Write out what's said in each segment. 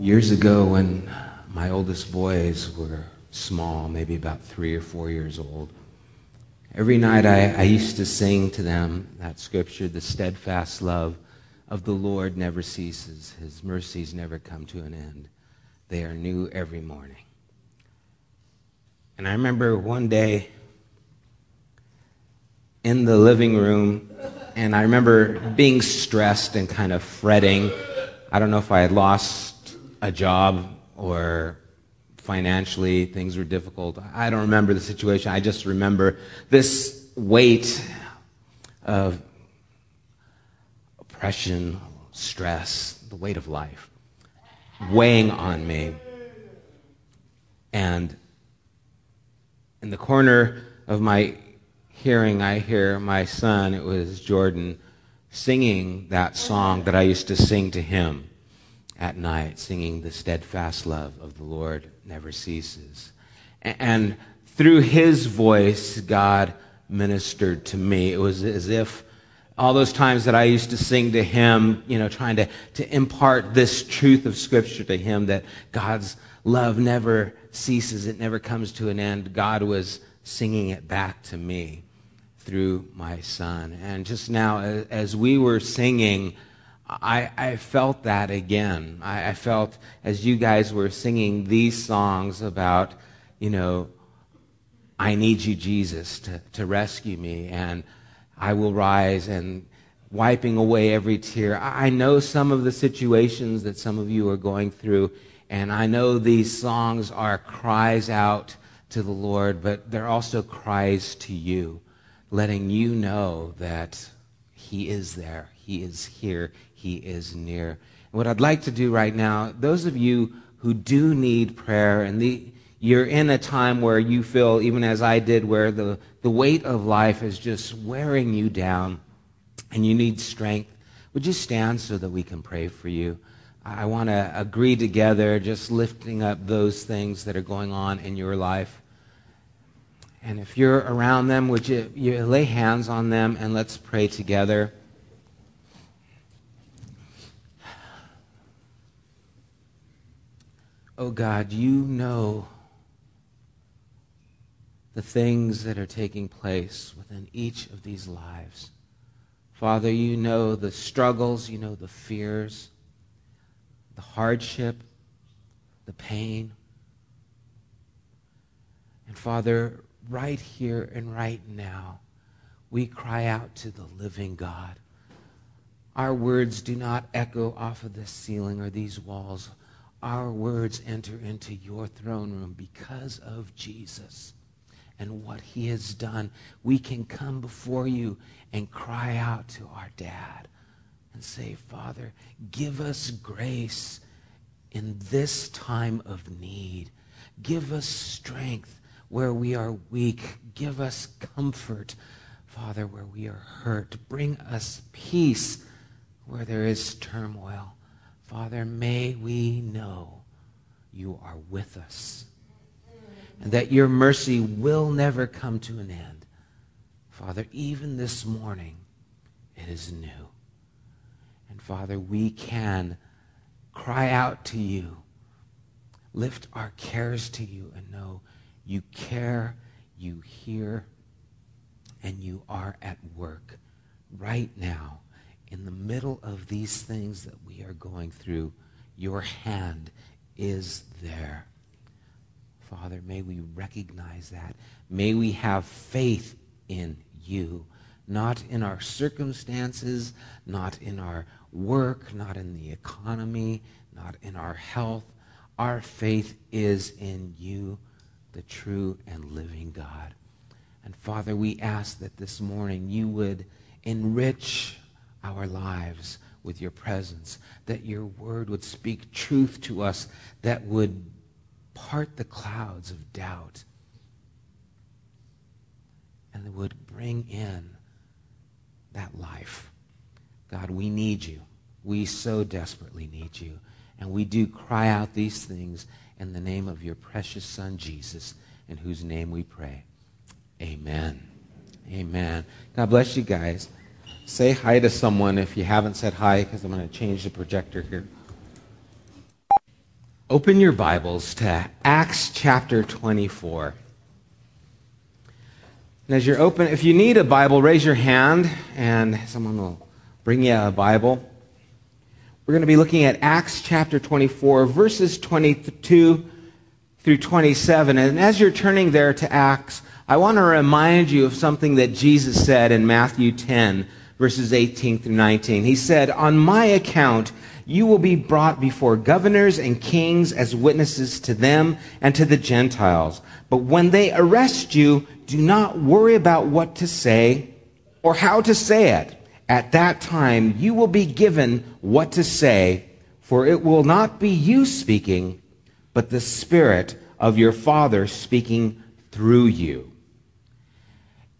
Years ago, when my oldest boys were small, maybe about three or four years old, every night I, I used to sing to them that scripture, the steadfast love of the Lord never ceases, his mercies never come to an end. They are new every morning. And I remember one day in the living room, and I remember being stressed and kind of fretting. I don't know if I had lost a job or financially things were difficult. I don't remember the situation. I just remember this weight of oppression, stress, the weight of life weighing on me. And in the corner of my hearing, I hear my son, it was Jordan, singing that song that I used to sing to him at night, singing the steadfast love of the Lord never ceases. And through his voice, God ministered to me. It was as if all those times that I used to sing to him, you know, trying to, to impart this truth of Scripture to him that God's love never ceases, it never comes to an end. God was singing it back to me through my son. And just now, as we were singing, I, I felt that again. I, I felt as you guys were singing these songs about, you know, I need you, Jesus, to, to rescue me, and I will rise and wiping away every tear. I know some of the situations that some of you are going through, and I know these songs are cries out to the Lord, but they're also cries to you, letting you know that He is there, He is here, he is near. And what I'd like to do right now, those of you who do need prayer and the, you're in a time where you feel, even as I did, where the, the weight of life is just wearing you down and you need strength, would you stand so that we can pray for you? I want to agree together, just lifting up those things that are going on in your life. And if you're around them, would you, you lay hands on them and let's pray together? Oh God, you know the things that are taking place within each of these lives. Father, you know the struggles, you know the fears, the hardship, the pain. And Father, right here and right now, we cry out to the living God. Our words do not echo off of this ceiling or these walls our words enter into your throne room because of Jesus and what he has done. We can come before you and cry out to our dad and say, Father, give us grace in this time of need. Give us strength where we are weak. Give us comfort, Father, where we are hurt. Bring us peace where there is turmoil. Father, may we know you are with us and that your mercy will never come to an end. Father, even this morning, it is new. And Father, we can cry out to you, lift our cares to you, and know you care, you hear, and you are at work right now in the middle of these things that we are going through, your hand is there. Father, may we recognize that. May we have faith in you, not in our circumstances, not in our work, not in the economy, not in our health. Our faith is in you, the true and living God. And Father, we ask that this morning you would enrich our lives with your presence, that your word would speak truth to us, that would part the clouds of doubt, and that would bring in that life. God, we need you. We so desperately need you. And we do cry out these things in the name of your precious Son, Jesus, in whose name we pray. Amen. Amen. God bless you guys. Say hi to someone if you haven't said hi, because I'm going to change the projector here. open your Bibles to Acts chapter 24. And as you're open, if you need a Bible, raise your hand and someone will bring you a Bible. We're going to be looking at Acts chapter 24, verses 22 through 27. And as you're turning there to Acts, I want to remind you of something that Jesus said in Matthew 10, verses 18 through 19. He said, On my account, you will be brought before governors and kings as witnesses to them and to the Gentiles. But when they arrest you, do not worry about what to say or how to say it. At that time, you will be given what to say, for it will not be you speaking, but the Spirit of your Father speaking through you.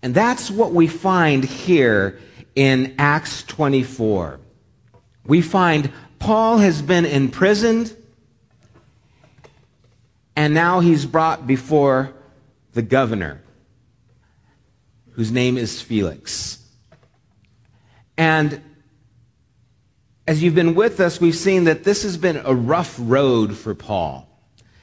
And that's what we find here in Acts 24. We find Paul has been imprisoned, and now he's brought before the governor, whose name is Felix. And as you've been with us, we've seen that this has been a rough road for Paul,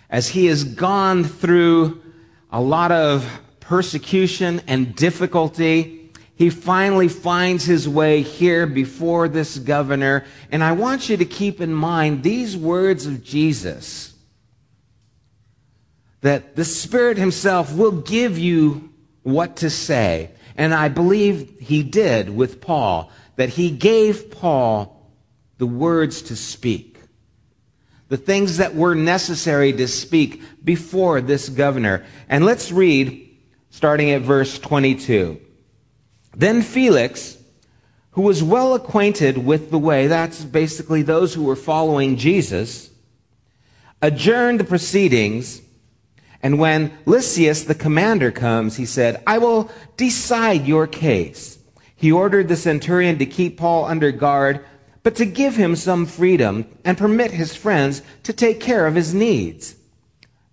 as he has gone through a lot of persecution and difficulty he finally finds his way here before this governor. And I want you to keep in mind these words of Jesus that the Spirit Himself will give you what to say. And I believe He did with Paul, that He gave Paul the words to speak, the things that were necessary to speak before this governor. And let's read starting at verse 22. Then Felix, who was well acquainted with the way, that's basically those who were following Jesus, adjourned the proceedings. And when Lysias, the commander, comes, he said, I will decide your case. He ordered the centurion to keep Paul under guard, but to give him some freedom and permit his friends to take care of his needs.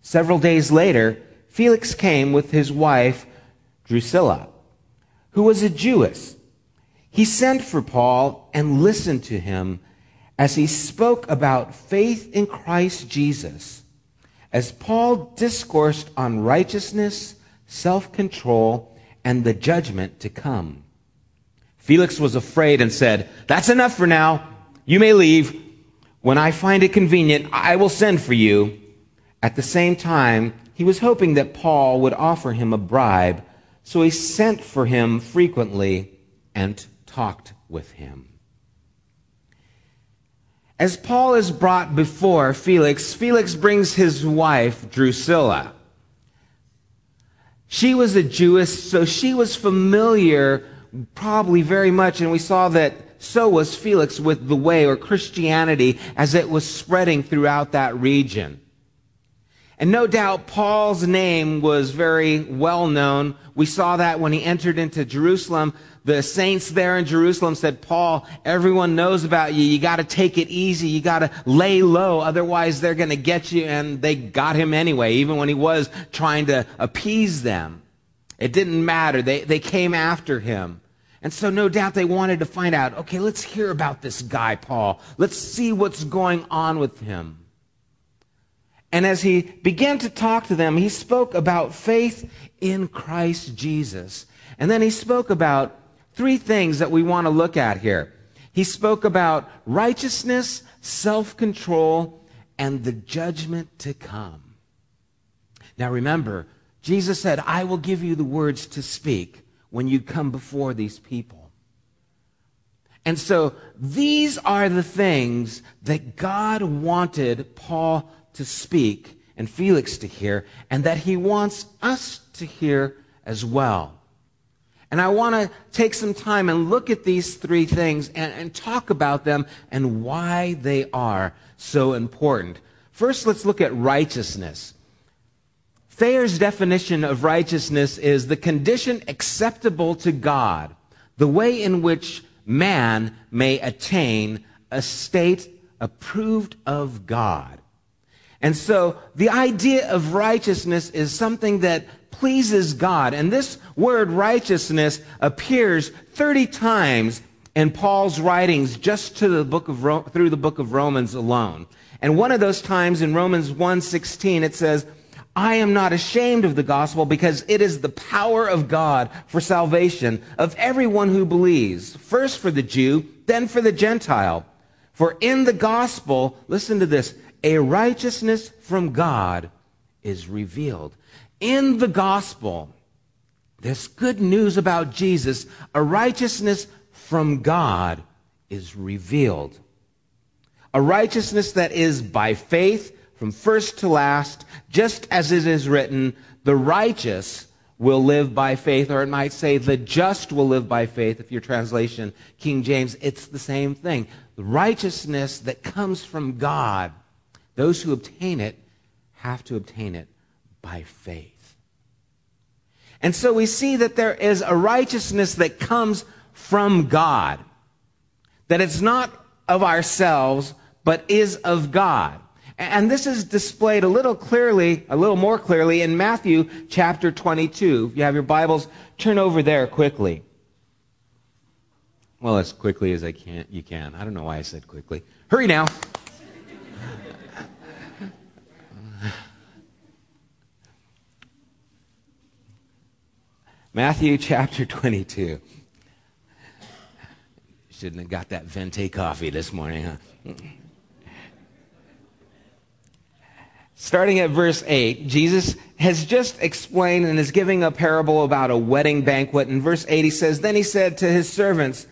Several days later, Felix came with his wife, Drusilla who was a Jewess. He sent for Paul and listened to him as he spoke about faith in Christ Jesus. As Paul discoursed on righteousness, self control, and the judgment to come. Felix was afraid and said, That's enough for now. You may leave. When I find it convenient, I will send for you. At the same time, he was hoping that Paul would offer him a bribe so he sent for him frequently and talked with him. As Paul is brought before Felix, Felix brings his wife, Drusilla. She was a Jewess, so she was familiar probably very much, and we saw that so was Felix with the way or Christianity as it was spreading throughout that region. And no doubt Paul's name was very well known. We saw that when he entered into Jerusalem. The saints there in Jerusalem said, Paul, everyone knows about you. You got to take it easy. You got to lay low. Otherwise, they're going to get you. And they got him anyway, even when he was trying to appease them. It didn't matter. They, they came after him. And so no doubt they wanted to find out, okay, let's hear about this guy, Paul. Let's see what's going on with him. And as he began to talk to them, he spoke about faith in Christ Jesus. And then he spoke about three things that we want to look at here. He spoke about righteousness, self control, and the judgment to come. Now remember, Jesus said, I will give you the words to speak when you come before these people. And so these are the things that God wanted Paul to speak and Felix to hear, and that he wants us to hear as well. And I want to take some time and look at these three things and, and, talk about them and why they are so important. First, let's look at righteousness. Thayer's definition of righteousness is the condition acceptable to God, the way in which man may attain a state approved of God. And so the idea of righteousness is something that pleases God. And this word righteousness appears 30 times in Paul's writings just to the book of Ro- through the book of Romans alone. And one of those times in Romans 1:16 it says, "I am not ashamed of the gospel because it is the power of God for salvation of everyone who believes, first for the Jew, then for the Gentile. For in the gospel, listen to this, a righteousness from God is revealed." In the gospel, this good news about Jesus, a righteousness from God is revealed. A righteousness that is by faith from first to last, just as it is written, the righteous will live by faith, or it might say the just will live by faith, if your translation, King James, it's the same thing. The righteousness that comes from God, those who obtain it have to obtain it by faith. And so we see that there is a righteousness that comes from God. That it's not of ourselves, but is of God. And this is displayed a little clearly, a little more clearly in Matthew chapter 22. If you have your Bibles, turn over there quickly. Well, as quickly as I can, you can. I don't know why I said quickly. Hurry now. Matthew chapter 22. Shouldn't have got that venti coffee this morning, huh? Starting at verse 8, Jesus has just explained and is giving a parable about a wedding banquet. In verse 8, he says, Then he said to his servants,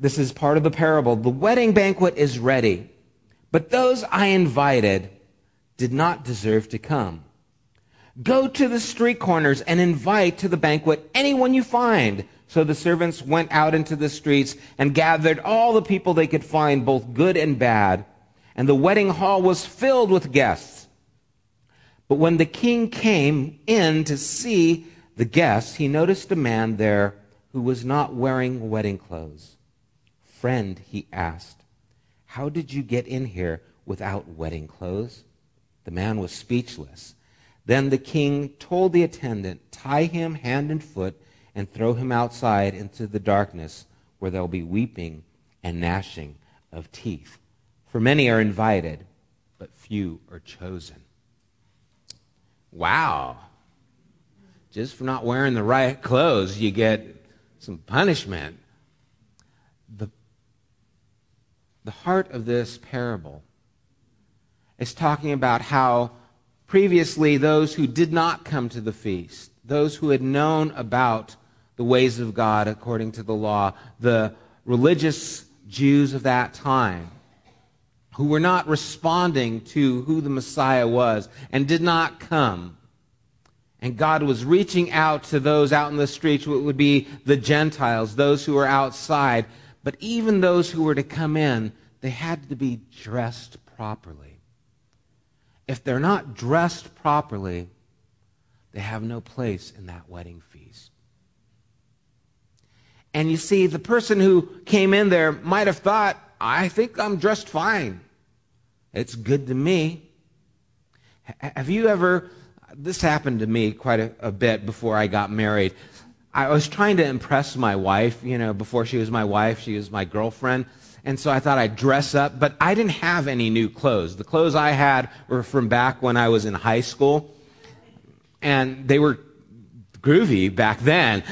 This is part of the parable, the wedding banquet is ready, but those I invited did not deserve to come. Go to the street corners and invite to the banquet anyone you find. So the servants went out into the streets and gathered all the people they could find, both good and bad. And the wedding hall was filled with guests. But when the king came in to see the guests, he noticed a man there who was not wearing wedding clothes. Friend, he asked, how did you get in here without wedding clothes? The man was speechless. Then the king told the attendant, tie him hand and foot and throw him outside into the darkness where there'll be weeping and gnashing of teeth. For many are invited, but few are chosen. Wow. Just for not wearing the right clothes, you get some punishment. The, the heart of this parable is talking about how previously those who did not come to the feast, those who had known about the ways of God according to the law. The religious Jews of that time who were not responding to who the Messiah was and did not come. And God was reaching out to those out in the streets, what would be the Gentiles, those who were outside. But even those who were to come in, they had to be dressed properly. If they're not dressed properly, they have no place in that wedding feast. And you see, the person who came in there might have thought, I think I'm dressed fine. It's good to me. Have you ever, this happened to me quite a, a, bit before I got married. I was trying to impress my wife, you know, before she was my wife, she was my girlfriend. And so I thought I'd dress up, but I didn't have any new clothes. The clothes I had were from back when I was in high school. And they were groovy back then.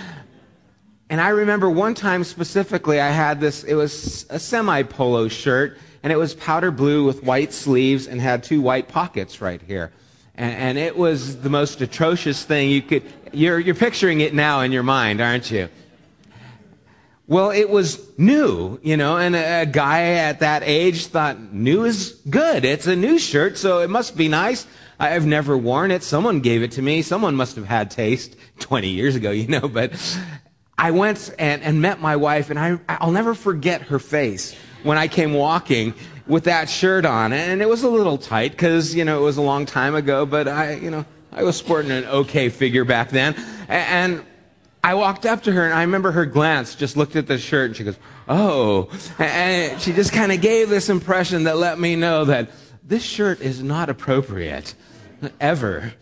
And I remember one time specifically, I had this, it was a semi polo shirt, and it was powder blue with white sleeves and had two white pockets right here. And, and it was the most atrocious thing you could, you're, you're picturing it now in your mind, aren't you? Well, it was new, you know, and a, a guy at that age thought new is good. It's a new shirt, so it must be nice. I've never worn it. Someone gave it to me. Someone must have had taste 20 years ago, you know, but I went and, and met my wife, and I, I'll never forget her face when I came walking with that shirt on. And it was a little tight because, you know, it was a long time ago, but I, you know, I was sporting an okay figure back then. And I walked up to her, and I remember her glance just looked at the shirt, and she goes, Oh. And she just kind of gave this impression that let me know that this shirt is not appropriate ever.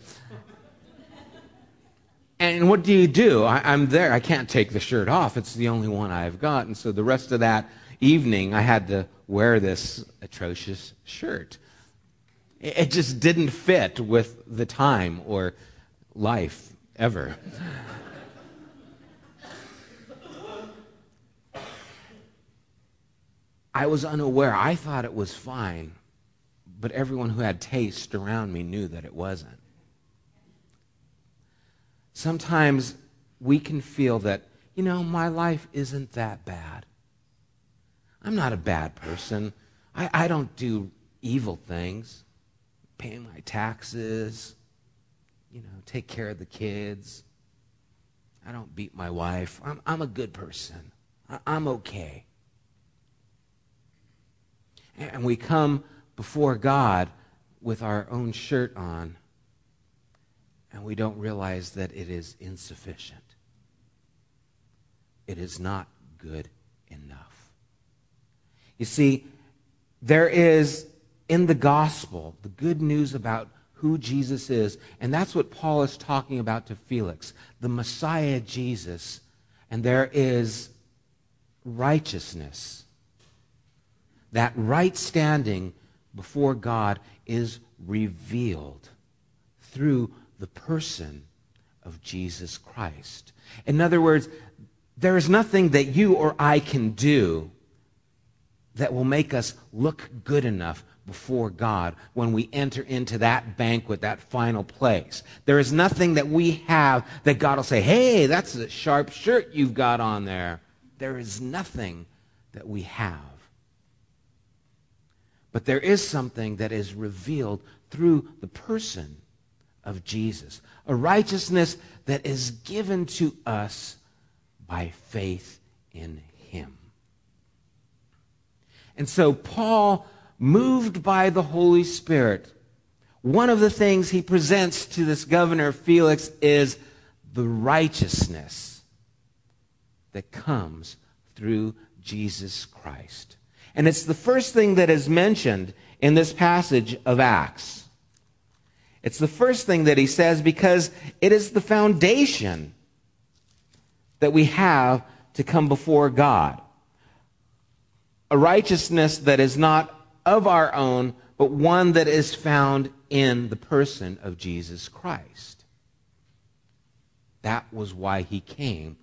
And what do you do? I, am there. I can't take the shirt off. It's the only one I've got. And so the rest of that evening, I had to wear this atrocious shirt. It, it just didn't fit with the time or life ever. I was unaware. I thought it was fine, but everyone who had taste around me knew that it wasn't. Sometimes we can feel that, you know, my life isn't that bad. I'm not a bad person. I, I don't do evil things, pay my taxes, you know, take care of the kids. I don't beat my wife. I'm, I'm a good person. I, I'm okay. And we come before God with our own shirt on, and we don't realize that it is insufficient. It is not good enough. You see, there is in the gospel the good news about who Jesus is, and that's what Paul is talking about to Felix the Messiah Jesus, and there is righteousness that right standing before God is revealed through the person of Jesus Christ. In other words, there is nothing that you or I can do that will make us look good enough before God when we enter into that banquet, that final place. There is nothing that we have that God will say, hey, that's a sharp shirt you've got on there. There is nothing that we have. But there is something that is revealed through the person of Jesus, a righteousness that is given to us by faith in him. And so, Paul, moved by the Holy Spirit, one of the things he presents to this governor, Felix, is the righteousness that comes through Jesus Christ. And it's the first thing that is mentioned in this passage of Acts. It's the first thing that he says because it is the foundation that we have to come before God. A righteousness that is not of our own, but one that is found in the person of Jesus Christ. That was why he came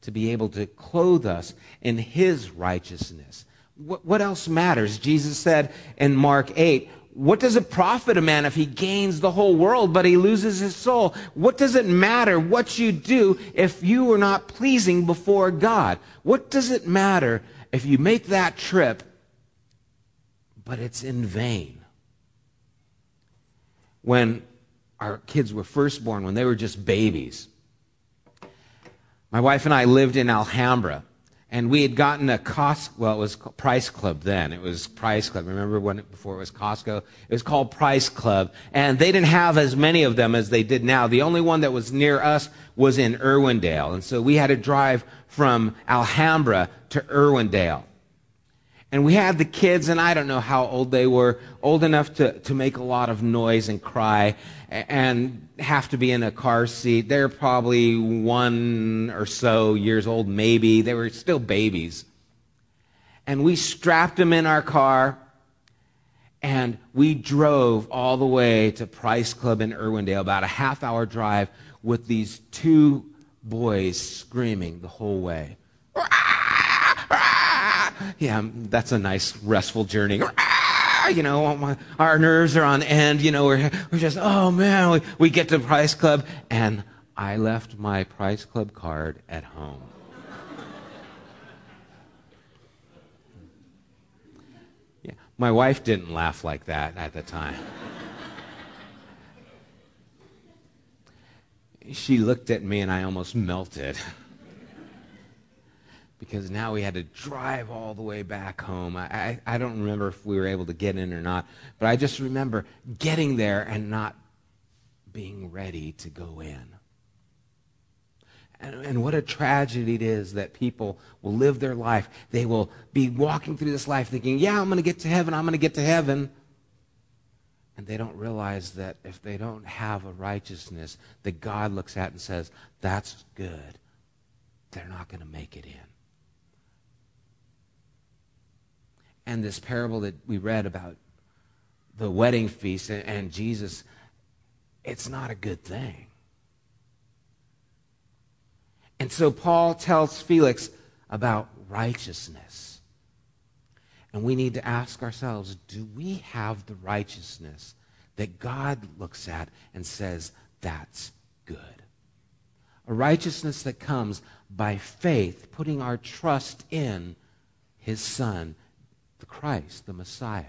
to be able to clothe us in his righteousness, what, else matters? Jesus said in Mark 8, what does it profit a man if he gains the whole world but he loses his soul? What does it matter what you do if you are not pleasing before God? What does it matter if you make that trip but it's in vain? When our kids were first born, when they were just babies, my wife and I lived in Alhambra and we had gotten a Costco. Well, it was Price Club then. It was Price Club. Remember when before it was Costco? It was called Price Club, and they didn't have as many of them as they did now. The only one that was near us was in Irwindale, and so we had to drive from Alhambra to Irwindale. And we had the kids, and I don't know how old they were, old enough to, to make a lot of noise and cry and have to be in a car seat. They're probably one or so years old, maybe. They were still babies. And we strapped them in our car, and we drove all the way to Price Club in Irwindale, about a half hour drive, with these two boys screaming the whole way yeah, um, that's a nice restful journey. You know, our nerves are on end. You know, we're, we're just, oh man, we, we get to Price Club, and I left my Price Club card at home. Yeah, my wife didn't laugh like that at the time. she looked at me, and I almost melted because now we had to drive all the way back home. I, I, I, don't remember if we were able to get in or not, but I just remember getting there and not being ready to go in. And, and what a tragedy it is that people will live their life. They will be walking through this life thinking, yeah, I'm going to get to heaven, I'm going to get to heaven. And they don't realize that if they don't have a righteousness that God looks at and says, that's good, they're not going to make it in. And this parable that we read about the wedding feast and, and Jesus, it's not a good thing. And so Paul tells Felix about righteousness. And we need to ask ourselves do we have the righteousness that God looks at and says, that's good? A righteousness that comes by faith, putting our trust in his Son, Christ, the Messiah.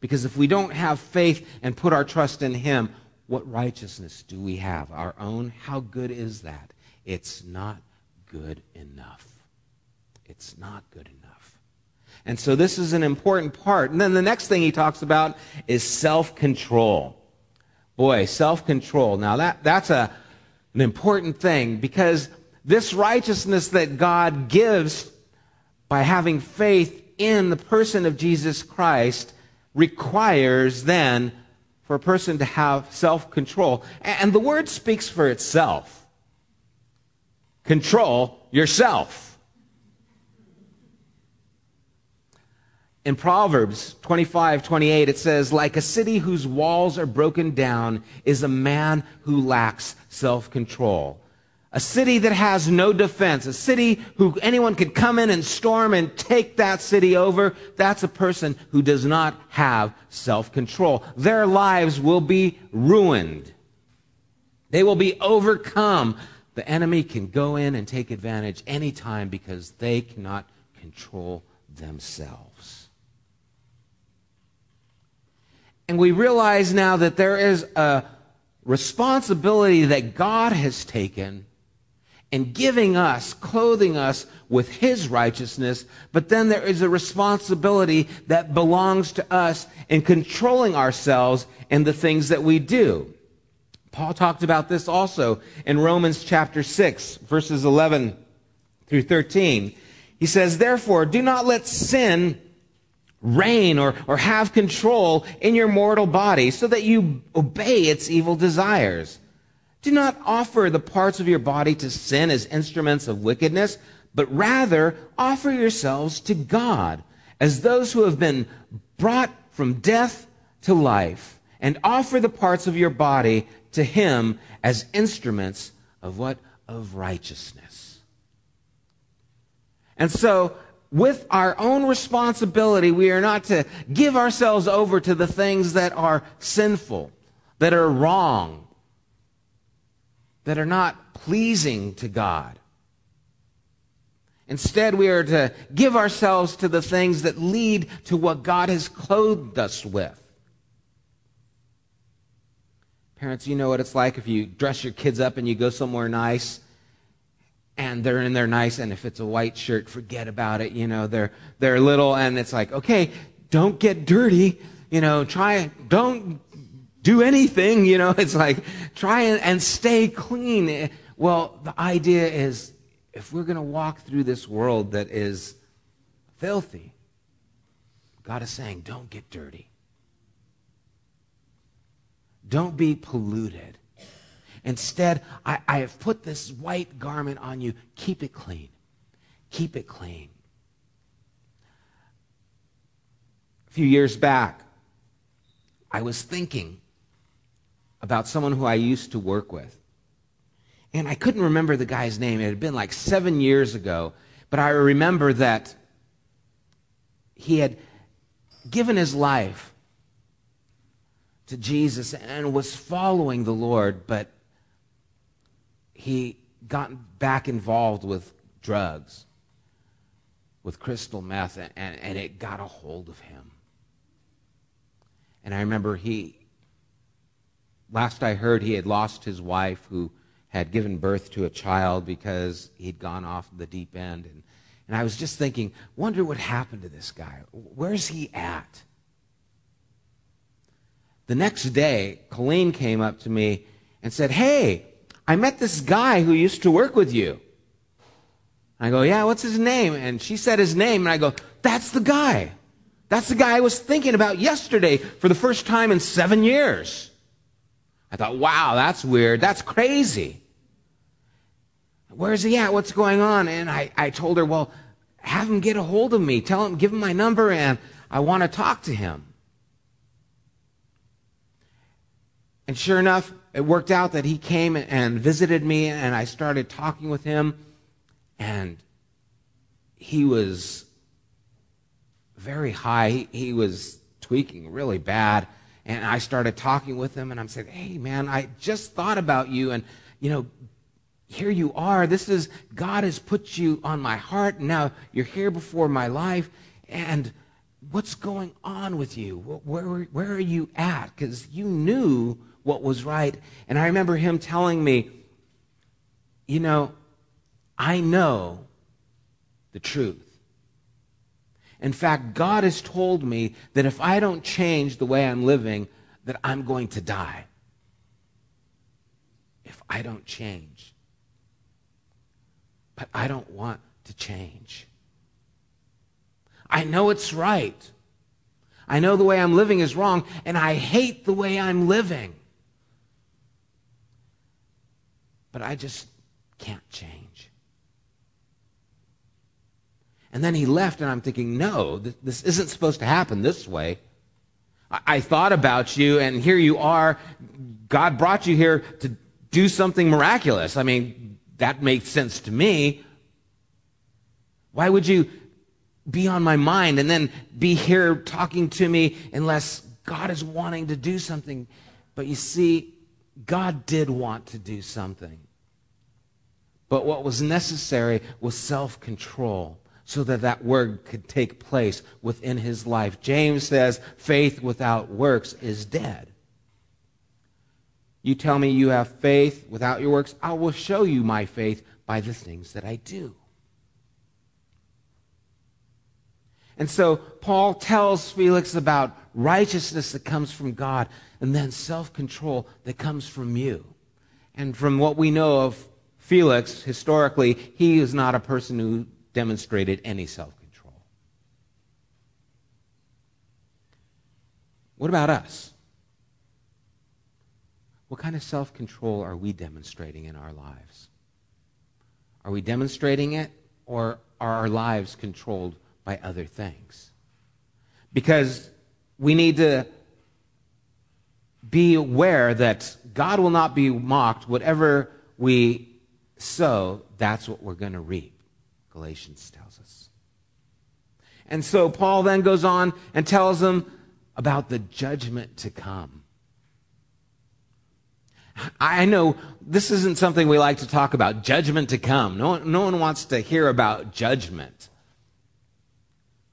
Because if we don't have faith and put our trust in him, what righteousness do we have? Our own? How good is that? It's not good enough. It's not good enough. And so this is an important part. And then the next thing he talks about is self control. Boy, self control. Now that, that's a, an important thing because this righteousness that God gives by having faith in the person of Jesus Christ requires then for a person to have self control. And the word speaks for itself. Control yourself. In Proverbs 25, 28, it says, Like a city whose walls are broken down is a man who lacks self control. A city that has no defense, a city who anyone could come in and storm and take that city over, that's a person who does not have self control. Their lives will be ruined. They will be overcome the enemy can go in and take advantage anytime because they cannot control themselves. And we realize now that there is a responsibility that God has taken in giving us, clothing us with His righteousness, but then there is a responsibility that belongs to us in controlling ourselves and the things that we do. Paul talked about this also in Romans chapter 6, verses 11 through 13. He says, Therefore, do not let sin reign or, or have control in your mortal body so that you obey its evil desires. Do not offer the parts of your body to sin as instruments of wickedness, but rather offer yourselves to God as those who have been brought from death to life, and offer the parts of your body to him as instruments of what? Of righteousness. And so, with our own responsibility, we are not to give ourselves over to the things that are sinful, that are wrong, that are not pleasing to God. Instead, we are to give ourselves to the things that lead to what God has clothed us with. Parents, you know what it's like if you dress your kids up and you go somewhere nice and they're in there nice and if it's a white shirt, forget about it. You know, they're, they're little and it's like, okay, don't get dirty. You know, try, don't do anything. You know, it's like, try and, and stay clean. Well, the idea is if we're going to walk through this world that is filthy, God is saying, don't get dirty. Don't be polluted. Instead, I, I have put this white garment on you. Keep it clean. Keep it clean. A few years back, I was thinking about someone who I used to work with. And I couldn't remember the guy's name. It had been like seven years ago. But I remember that he had given his life to Jesus and was following the Lord, but he got back involved with drugs, with crystal meth, and, and it got a hold of him. And I remember he, last I heard, he had lost his wife who had given birth to a child because he'd gone off the deep end. And, and I was just thinking, wonder what happened to this guy. Where's he at? The next day, Colleen came up to me and said, Hey, I met this guy who used to work with you. I go, Yeah, what's his name? And she said his name, and I go, That's the guy. That's the guy I was thinking about yesterday for the first time in seven years. I thought, wow, that's weird. That's crazy. Where's he at? What's going on? And I, I told her, well, have him get a hold of me. Tell him, give him my number, and I want to talk to him. And sure enough, it worked out that he came and visited me, and I started talking with him, and he was very high. He was tweaking really bad. And I started talking with him, and I'm saying, hey, man, I just thought about you, and, you know, here you are. This is, God has put you on my heart, and now you're here before my life, and what's going on with you? Where, where are you at? Because you knew what was right. And I remember him telling me, you know, I know the truth. In fact, God has told me that if I don't change the way I'm living, that I'm going to die. If I don't change. But I don't want to change. I know it's right. I know the way I'm living is wrong, and I hate the way I'm living. But I just can't change. And then he left, and I'm thinking, no, this, isn't supposed to happen this way. I, I thought about you, and here you are. God brought you here to do something miraculous. I mean, that makes sense to me. Why would you be on my mind and then be here talking to me unless God is wanting to do something? But you see, God did want to do something. But what was necessary was self control so that that word could take place within his life. James says, faith without works is dead. You tell me you have faith without your works, I will show you my faith by the things that I do. And so Paul tells Felix about righteousness that comes from God and then self control that comes from you. And from what we know of Felix, historically, he is not a person who demonstrated any self control. What about us? What kind of self control are we demonstrating in our lives? Are we demonstrating it, or are our lives controlled by other things? Because we need to be aware that God will not be mocked. Whatever we sow, that's what we're going to reap. Galatians tells us. And so Paul then goes on and tells them about the judgment to come. I know this isn't something we like to talk about, judgment to come. No one, no one wants to hear about judgment.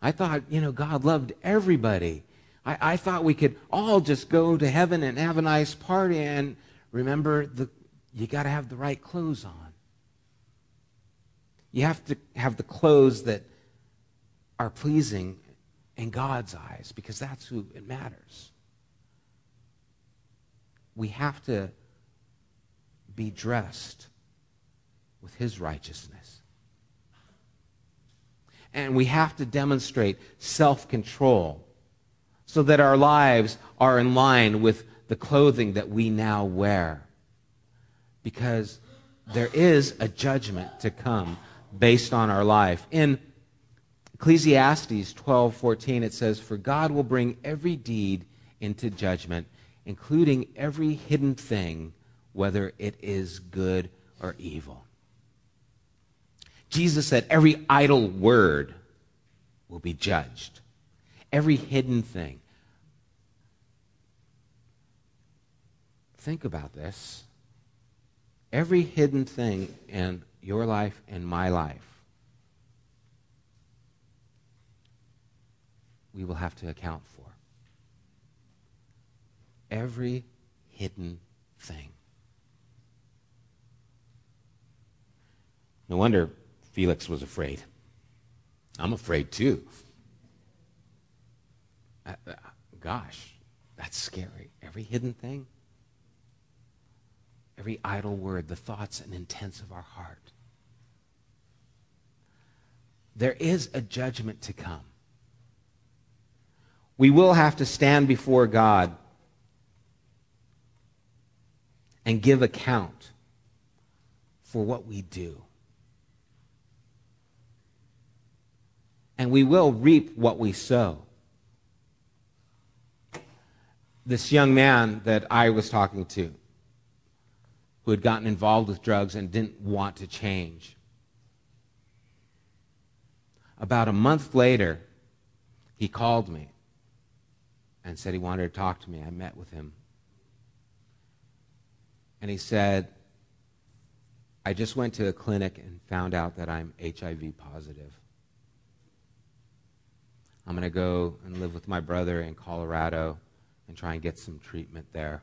I thought, you know, God loved everybody. I, I thought we could all just go to heaven and have a nice party and remember the, you got to have the right clothes on. You have to have the clothes that are pleasing in God's eyes because that's who it matters. We have to be dressed with his righteousness. And we have to demonstrate self control so that our lives are in line with the clothing that we now wear. Because there is a judgment to come based on our life. In Ecclesiastes 12:14 it says, "For God will bring every deed into judgment, including every hidden thing, whether it is good or evil." Jesus said every idle word will be judged. Every hidden thing. Think about this. Every hidden thing in your life and my life, we will have to account for. Every hidden thing. No wonder Felix was afraid. I'm afraid too. Uh, uh, gosh, that's scary. Every hidden thing, every idle word, the thoughts and intents of our heart. There is a judgment to come. We will have to stand before God and give account for what we do. And we will reap what we sow. This young man that I was talking to, who had gotten involved with drugs and didn't want to change. About a month later, he called me and said he wanted to talk to me. I met with him. And he said, I just went to a clinic and found out that I'm HIV positive. I'm going to go and live with my brother in Colorado and try and get some treatment there.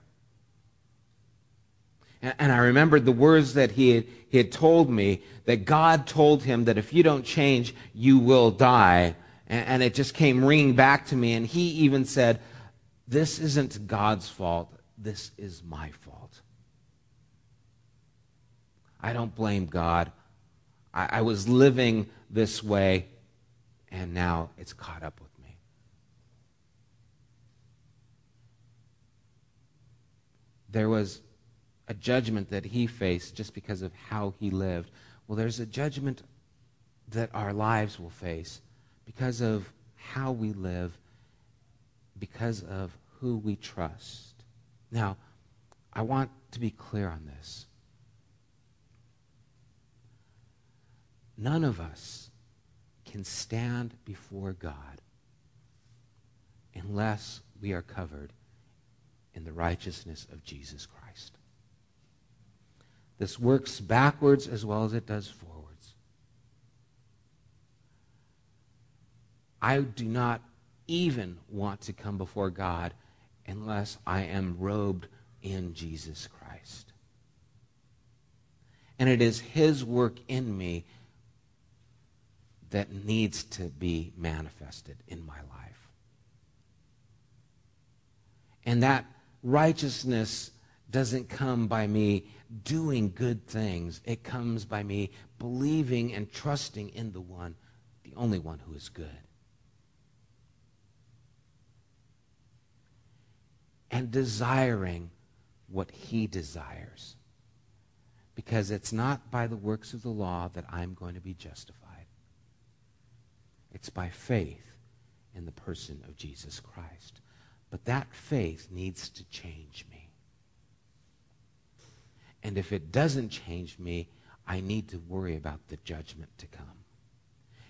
And, I remembered the words that he had, he had told me that God told him that if you don't change, you will die. And, and it just came ringing back to me. And he even said, This isn't God's fault, this is my fault. I don't blame God. I, I was living this way, and now it's caught up with me. There was a judgment that he faced just because of how he lived. Well, there's a judgment that our lives will face because of how we live, because of who we trust. Now, I want to be clear on this. None of us can stand before God unless we are covered in the righteousness of Jesus Christ. This works backwards as well as it does forwards. I do not even want to come before God unless I am robed in Jesus Christ. And it is His work in me that needs to be manifested in my life. And that righteousness doesn't come by me doing good things. It comes by me believing and trusting in the one, the only one who is good. And desiring what he desires. Because it's not by the works of the law that I'm going to be justified. It's by faith in the person of Jesus Christ. But that faith needs to change me. And if it doesn't change me, I need to worry about the judgment to come.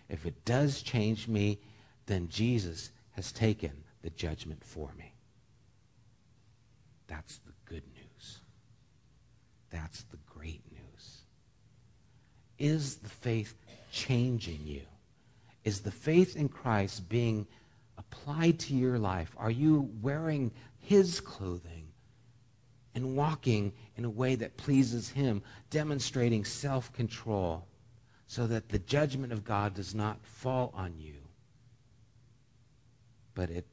If it does change me, then Jesus has taken the judgment for me. That's the good news. That's the great news. Is the faith changing you? Is the faith in Christ being applied to your life? Are you wearing his clothing? And walking in a way that pleases Him, demonstrating self control so that the judgment of God does not fall on you, but it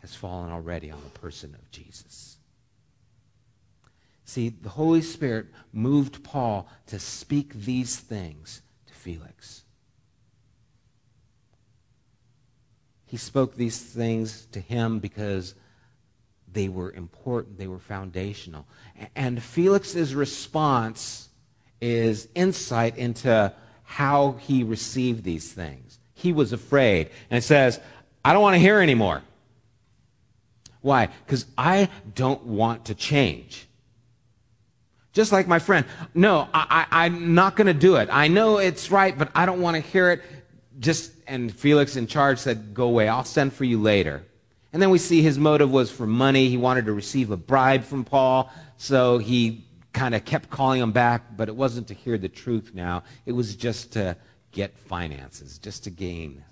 has fallen already on the person of Jesus. See, the Holy Spirit moved Paul to speak these things to Felix. He spoke these things to him because they were important, they were foundational. And Felix's response is insight into how he received these things. He was afraid. And says, I don't want to hear anymore. Why? Because I don't want to change. Just like my friend. No, I, am not going to do it. I know it's right, but I don't want to hear it. Just, and Felix in charge said, Go away. I'll send for you later. And then we see his motive was for money. He wanted to receive a bribe from Paul, so he kind of kept calling him back, but it wasn't to hear the truth now. It was just to get finances, just to gain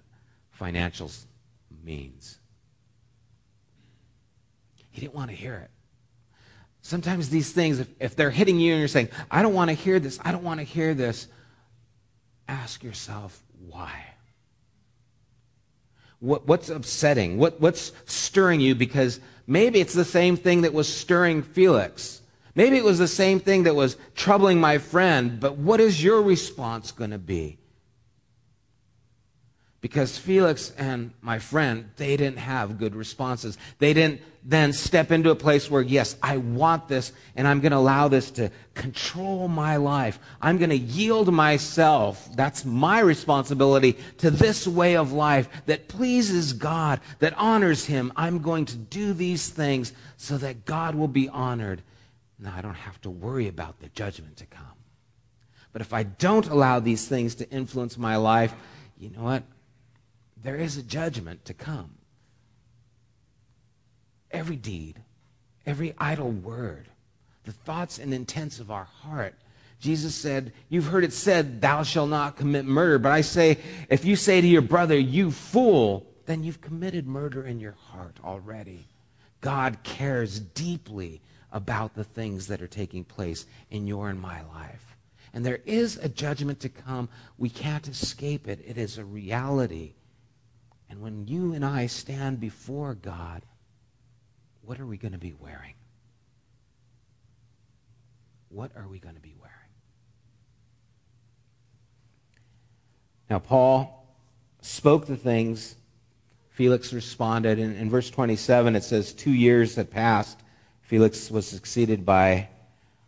financial means. He didn't want to hear it. Sometimes these things, if, if they're hitting you and you're saying, I don't want to hear this, I don't want to hear this, ask yourself why. What, what's upsetting? What, what's stirring you? Because maybe it's the same thing that was stirring Felix. Maybe it was the same thing that was troubling my friend, but what is your response going to be? Because Felix and my friend, they didn't have good responses. They didn't then step into a place where, yes, I want this and I'm going to allow this to control my life. I'm going to yield myself. That's my responsibility to this way of life that pleases God, that honors Him. I'm going to do these things so that God will be honored. Now I don't have to worry about the judgment to come. But if I don't allow these things to influence my life, you know what? There is a judgment to come. Every deed, every idle word, the thoughts and intents of our heart. Jesus said, You've heard it said, Thou shalt not commit murder. But I say, if you say to your brother, You fool, then you've committed murder in your heart already. God cares deeply about the things that are taking place in your and my life. And there is a judgment to come. We can't escape it, it is a reality. And when you and I stand before God, what are we going to be wearing? What are we going to be wearing? Now, Paul spoke the things. Felix responded. In, in verse 27, it says, Two years had passed. Felix was succeeded by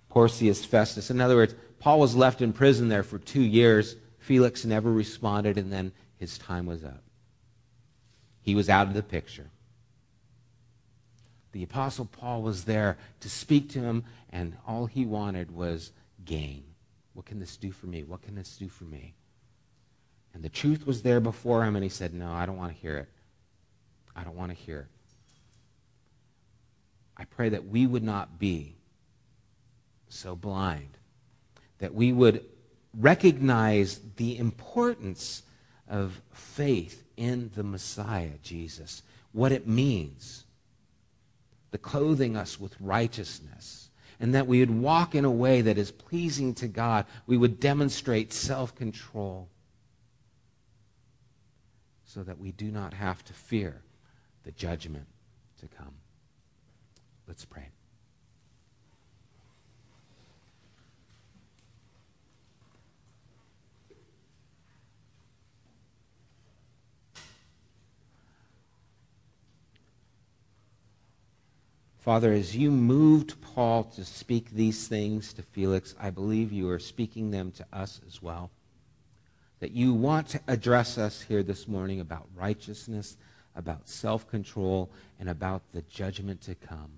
Porcius Festus. In other words, Paul was left in prison there for two years. Felix never responded, and then his time was up he was out of the picture. The Apostle Paul was there to speak to him, and all he wanted was gain. What can this do for me? What can this do for me? And the truth was there before him, and he said, No, I don't want to hear it. I don't want to hear it. I pray that we would not be so blind, that we would recognize the importance of faith in the Messiah, Jesus, what it means, the clothing us with righteousness, and that we would walk in a way that is pleasing to God. We would demonstrate self control so that we do not have to fear the judgment to come. Let's pray. Father, as you moved Paul to speak these things to Felix, I believe you are speaking them to us as well. That you want to address us here this morning about righteousness, about self control, and about the judgment to come.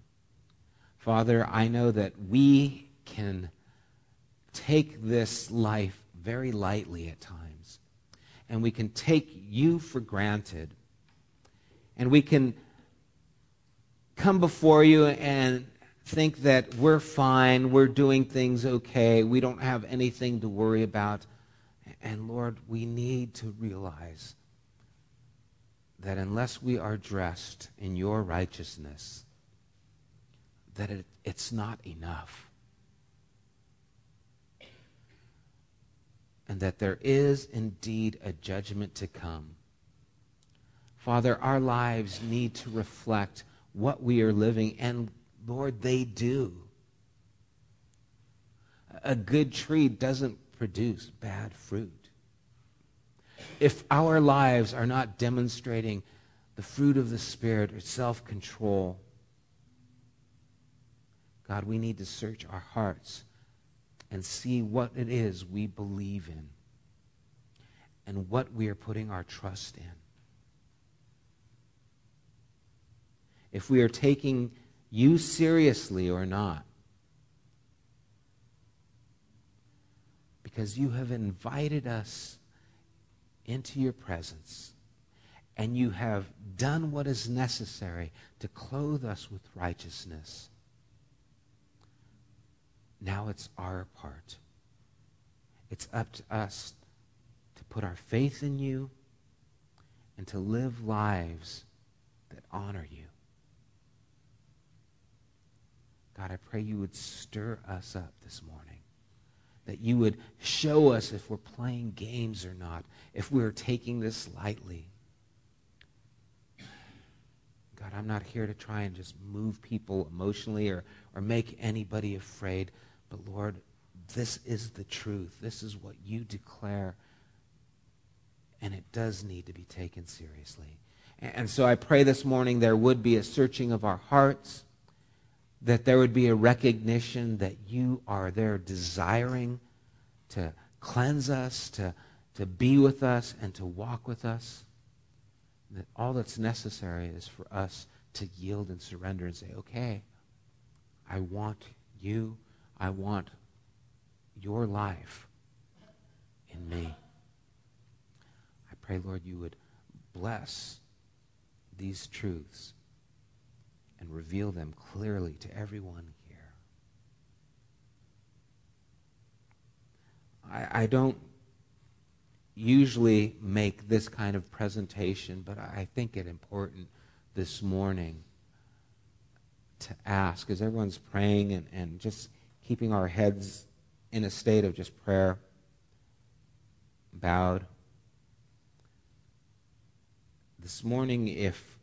Father, I know that we can take this life very lightly at times, and we can take you for granted, and we can come before you and think that we're fine, we're doing things okay, we don't have anything to worry about. And Lord, we need to realize that unless we are dressed in your righteousness, that it, it's not enough. And that there is indeed a judgment to come. Father, our lives need to reflect what we are living. And Lord, they do. A good tree doesn't produce bad fruit. If our lives are not demonstrating the fruit of the Spirit or self control, God, we need to search our hearts and see what it is we believe in and what we are putting our trust in. If we are taking you seriously or not. Because you have invited us into your presence and you have done what is necessary to clothe us with righteousness. Now it's our part. It's up to us to put our faith in you and to live lives that honor you. God, I pray you would stir us up this morning. That you would show us if we're playing games or not, if we're taking this lightly. God, I'm not here to try and just move people emotionally or, or make anybody afraid. But Lord, this is the truth. This is what you declare. And it does need to be taken seriously. And so I pray this morning there would be a searching of our hearts, that there would be a recognition that you are there desiring to cleanse us, to, to be with us, and to walk with us. That all that's necessary is for us to yield and surrender and say, okay, I want you. I want your life in me. I pray, Lord, you would bless these truths and reveal them clearly to everyone here. I, I don't usually make this kind of presentation, but I think it important this morning to ask as everyone's praying and, and just keeping our heads in a state of just prayer, bowed. This morning, if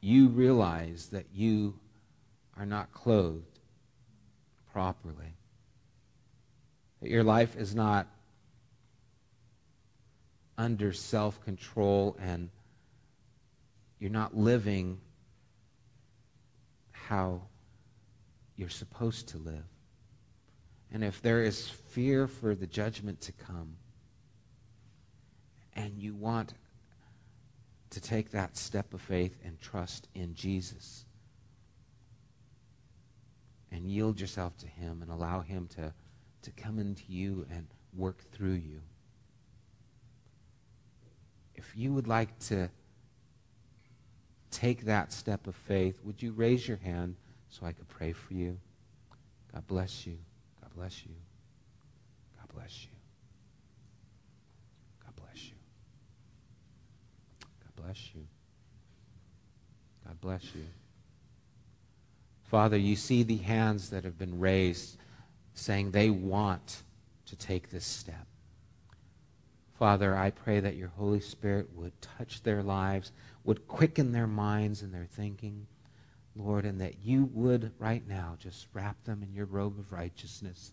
you realize that you are not clothed properly, that your life is not under self control and you're not living how you're supposed to live. And if there is fear for the judgment to come, and you want to take that step of faith and trust in Jesus, and yield yourself to Him and allow Him to, to come into you and work through you. If you would like to take that step of faith, would you raise your hand so I could pray for you? God bless you. God bless you. God bless you. God bless you. God bless you. God bless you. Father, you see the hands that have been raised saying they want to take this step. Father, I pray that your Holy Spirit would touch their lives, would quicken their minds and their thinking, Lord, and that you would right now just wrap them in your robe of righteousness.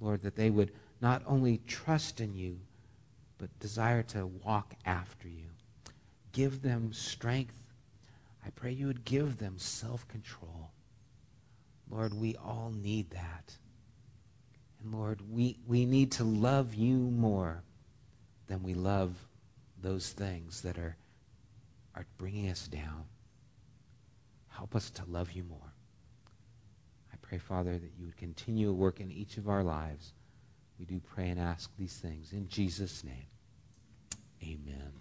Lord, that they would not only trust in you, but desire to walk after you. Give them strength. I pray you would give them self control. Lord, we all need that. And Lord, we, we need to love you more than we love those things that are, are bringing us down. Help us to love you more. I pray, Father, that you would continue to work in each of our lives. We do pray and ask these things in Jesus' name. Amen.